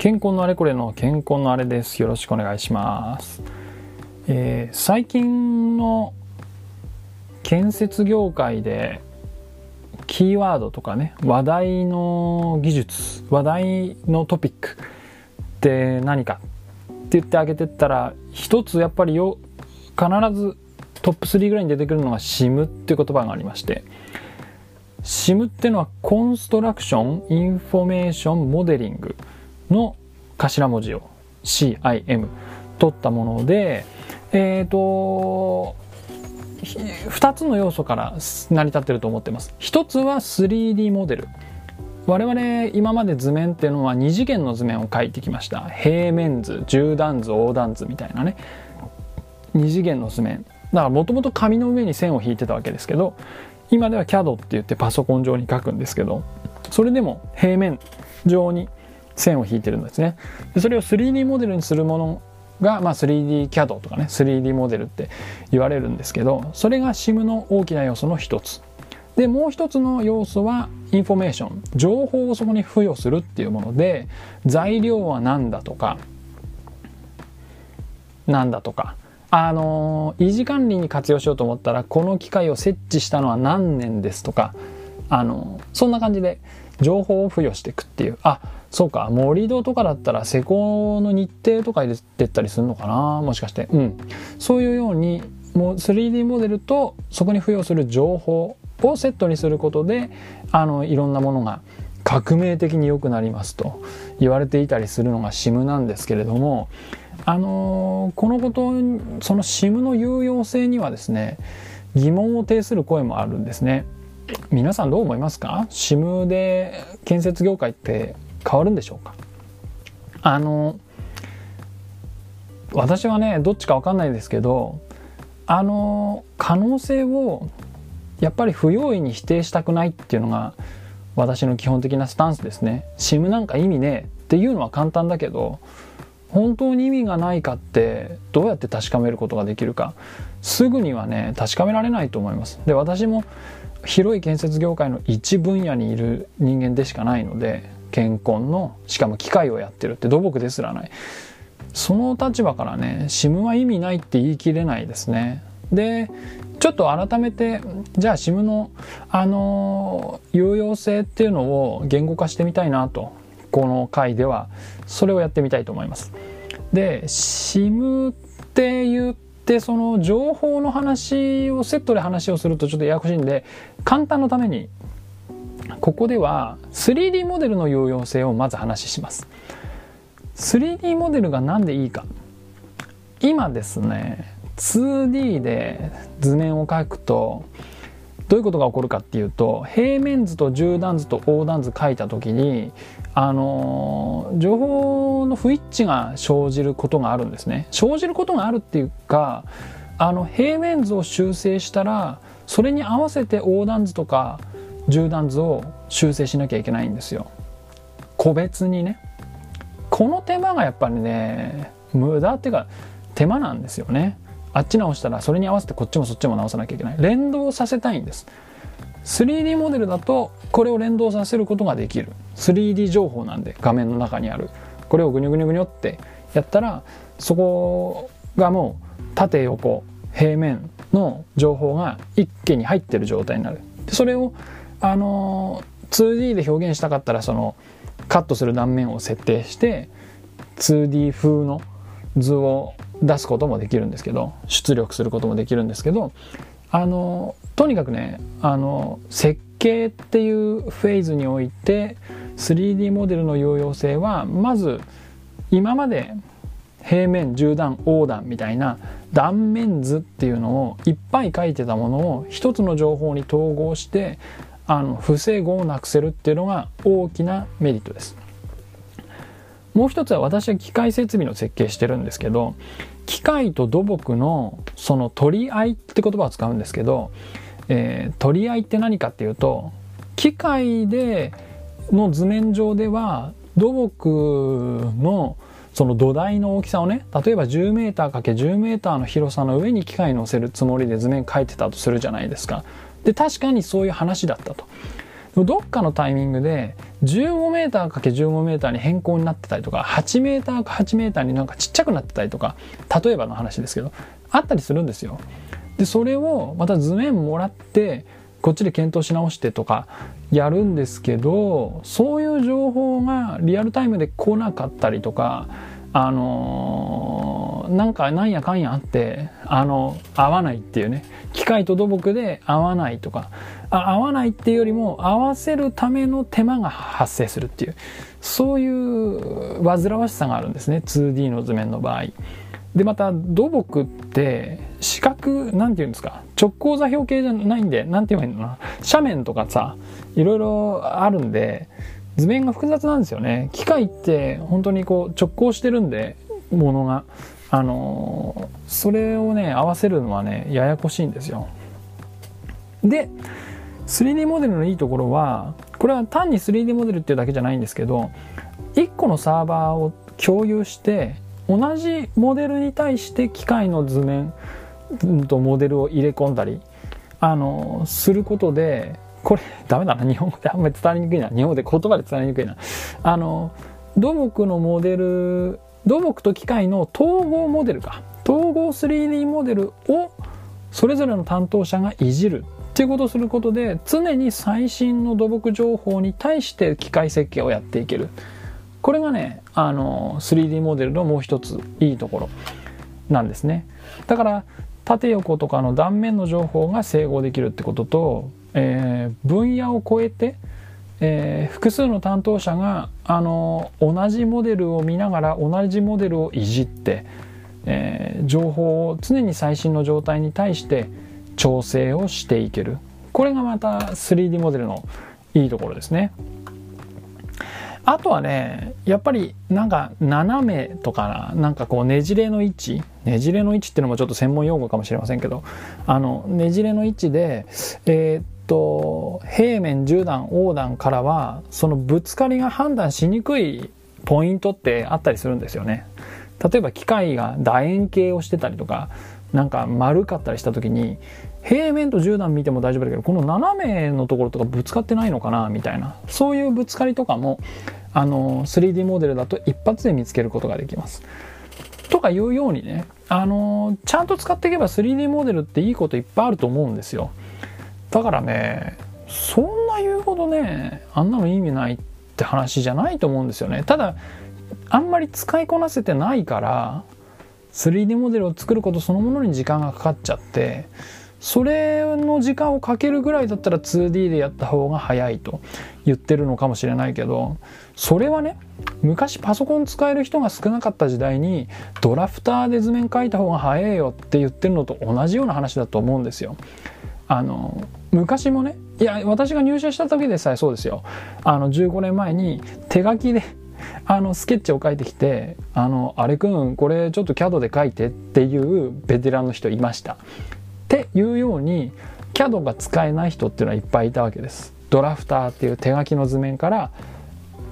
健康のあれこれの健康のあれです。よろしくお願いします。えー、最近の建設業界でキーワードとかね、話題の技術、話題のトピックって何かって言ってあげてったら、一つやっぱりよ、必ずトップ3ぐらいに出てくるのが SIM っていう言葉がありまして、SIM っていうのは Construction、Information、Modeling。の頭文字を CIM 取ったもので、えっ、ー、と、2つの要素から成り立ってると思ってます。1つは 3D モデル。我々今まで図面っていうのは2次元の図面を描いてきました。平面図、縦断図、横断図みたいなね。2次元の図面。だからもともと紙の上に線を引いてたわけですけど、今では CAD って言ってパソコン上に書くんですけど、それでも平面上に線を引いてるんですね。でそれを 3D モデルにするものが、まあ、3D CAD とかね 3D モデルって言われるんですけどそれが CIM の大きな要素の一つ。でもう一つの要素はインフォメーション情報をそこに付与するっていうもので材料は何だとかなんだとかあの維持管理に活用しようと思ったらこの機械を設置したのは何年ですとかあのそんな感じで情報を付与していくっていうあそうか盛り土とかだったら施工の日程とか入れてったりするのかなもしかしてうんそういうようにもう 3D モデルとそこに付与する情報をセットにすることであのいろんなものが革命的に良くなりますと言われていたりするのが SIM なんですけれどもあのー、このことその SIM の有用性にはですね疑問を呈する声もあるんですね。皆さんどう思いますか ?SIM で建設業界って変わるんでしょうか？あの私はねどっちか分かんないですけどあの可能性をやっぱり不用意に否定したくないっていうのが私の基本的なスタンスですね。SIM なんか意味ねえっていうのは簡単だけど本当に意味がないかってどうやって確かめることができるかすぐにはね確かめられないと思います。で私も広い建設業界の一分野にいる人間でしかないので健康のしかも機械をやってるって土木ですらない。その立場からね SIM は意味ないって言い切れないですね。でちょっと改めてじゃあ SIM のあの有用性っていうのを言語化してみたいなとこの回ではそれをやってみたいと思います。で SIM って言ってその情報の話をセットで話をするとちょっとややこしいんで簡単のためにここでは 3D モデルの有用性をまず話します。3D モデルが何でいいか。今ですね 2D で図面を描くとどういうことが起こるかっていうと平面図と縦断図と横断図書いた時にあの情報の不一致が生じることがあるんですね。生じることがあるっていうかあの平面図を修正したらそれに合わせて横断図とか縦断図を修正しなきゃいけないんですよ。個別にね。この手間がやっぱりね無駄っていうか手間なんですよね。あっち直したらそれに合わせてこっちもそっちも直さなきゃいけない。連動させたいんです。3D モデルだとこれを連動させることができる。3D 情報なんで画面の中にある。これをぐにょぐにょぐにょってやったらそこがもう縦横平面の情報が一気に入ってる状態になる。でそれをあの 2D で表現したかったらそのカットする断面を設定して 2D 風の図を出すこともできるんですけど出力することもできるんですけどあのとにかくねあの設計っていうフェーズにおいて 3D モデルの有用性はまず今まで平面縦断横断みたいな断面図っていうのをいっぱい書いてたものを一つの情報に統合してあの不整合をなくせるっていうのが大きなメリットです。もう一つは私は機械設備の設計してるんですけど機械と土木のその取り合いって言葉を使うんですけど、えー、取り合いって何かっていうと機械での図面上では土木のその土台の大きさをね例えば 10m×10m の広さの上に機械乗せるつもりで図面描いてたとするじゃないですか。で確かにそういう話だったと。どっかのタイミングで15メーターかけ15メーターに変更になってたりとか8メーターか8メーターになんかちっちゃくなってたりとか例えばの話ですけどあったりするんですよ。でそれをまた図面もらってこっちで検討し直してとかやるんですけどそういう情報がリアルタイムで来なかったりとかあのー、なんかなんやかんやあってあの合わないっていうね。機械と土木で合わないとか。あ合わないっていうよりも合わせるための手間が発生するっていう。そういう煩わしさがあるんですね。2D の図面の場合。でまた土木って四角なんていうんですか。直行座標系じゃないんでなんて言えばいいのかな。斜面とかさいろいろあるんで図面が複雑なんですよね。機械って本当にこう直行してるんでものが。あのそれをね合わせるのはねややこしいんですよ。で 3D モデルのいいところはこれは単に 3D モデルっていうだけじゃないんですけど1個のサーバーを共有して同じモデルに対して機械の図面とモデルを入れ込んだりあのすることでこれダメだな日本語であんまり伝わりにくいな。日本語で言葉で伝わりにくいな。あの土木のモデル土木と機械の統合モデルか。統合 3D モデルをそれぞれの担当者がいじるっていうことをすることで常に最新の土木情報に対して機械設計をやっていける。これがねあの 3D モデルのもう一ついいところなんですね。だから縦横とかの断面の情報が整合できるってこととえー、分野を超えて、えー、複数の担当者があの同じモデルを見ながら同じモデルをいじって、えー、情報を常に最新の状態に対して調整をしていけるこれがまた 3D モデルのいいところですね。あとはねやっぱりなんか斜めとかなんかこうねじれの位置ねじれの位置っていうのもちょっと専門用語かもしれませんけどあのねじれの位置でえー、っと平面10段横断からはそのぶつかりが判断しにくいポイントってあったりするんですよね。例えば機械が楕円形をしてたりとかなんか丸かったりした時に平面と10段見ても大丈夫だけどこの斜めのところとかぶつかってないのかなみたいなそういうぶつかりとかもあの 3D モデルだと一発で見つけることができます。とかいうようにねあのちゃんと使っていけば 3D モデルっていいこといっぱいあると思うんですよ。だからねそんな言うほどねあんなの意味ないって話じゃないと思うんですよねただあんまり使いこなせてないから 3D モデルを作ることそのものに時間がかかっちゃってそれの時間をかけるぐらいだったら 2D でやった方が早いと言ってるのかもしれないけどそれはね昔パソコン使える人が少なかった時代にドラフターで図面描いた方が早いよって言ってるのと同じような話だと思うんですよ。あの昔もねいや私が入社した時でさえそうですよあの15年前に手書きで あのスケッチを書いてきて「あのあれくんこれちょっと CAD で書いて」っていうベテランの人いました。っていうように CAD が使えない人っていうのはいっぱいいたわけです。ドラフターっていう手書きの図面から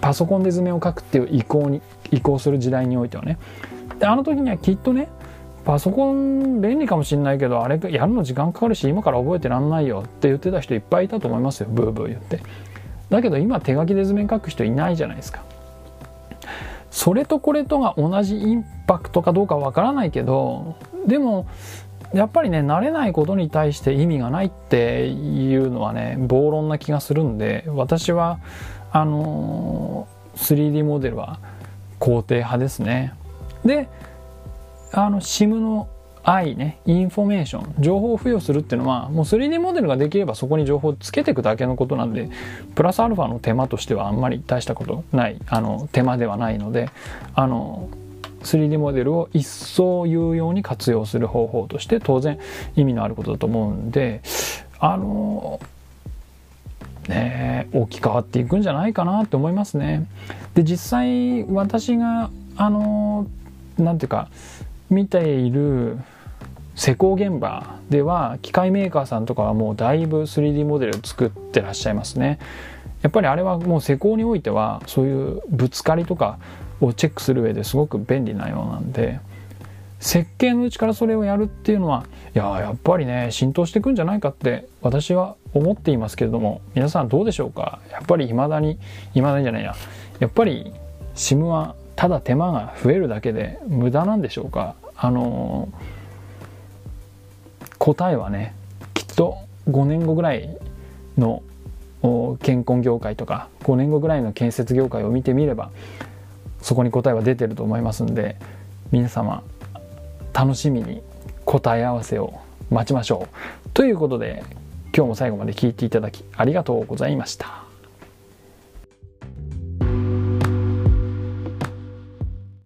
パソコンで図面を書くっていう移行に移行する時代においてはね。であの時にはきっとねパソコン便利かもしれないけどあれやるの時間かかるし今から覚えてらんないよって言ってた人いっぱいいたと思いますよブーブー言って。だけど今手書きで図面書く人いないじゃないですか。それとこれとが同じインパクトかどうかわからないけどでもやっぱりね慣れないことに対して意味がないっていうのはね暴論な気がするんで私はあの 3D モデルは肯定派ですね。であの CIM の I ね、インフォメーション、情報を付与するっていうのは、もう 3D モデルができればそこに情報をつけていくだけのことなんで、プラスアルファの手間としてはあんまり大したことない、あの、手間ではないので、あの、3D モデルを一層有用に活用する方法として当然意味のあることだと思うんで、あの、ね置き換わっていくんじゃないかなって思いますね。で、実際私が、あの、なんていうか、見ている施工現場では機械メーカーさんとかはもうだいぶ 3D モデル作ってらっしゃいますね。やっぱりあれはもう施工においてはそういうぶつかりとかをチェックする上ですごく便利なようなんで設計のうちからそれをやるっていうのはいややっぱりね浸透していくんじゃないかって私は思っていますけれども皆さんどうでしょうか？やっぱり未だに未だにじゃないややっぱり SIM はただ手間が増えるだけで無駄なんでしょうか？あの答えはねきっと5年後ぐらいの健康業界とか5年後ぐらいの建設業界を見てみればそこに答えは出てると思いますんで皆様楽しみに答え合わせを待ちましょうということで今日も最後まで聞いていただきありがとうございました。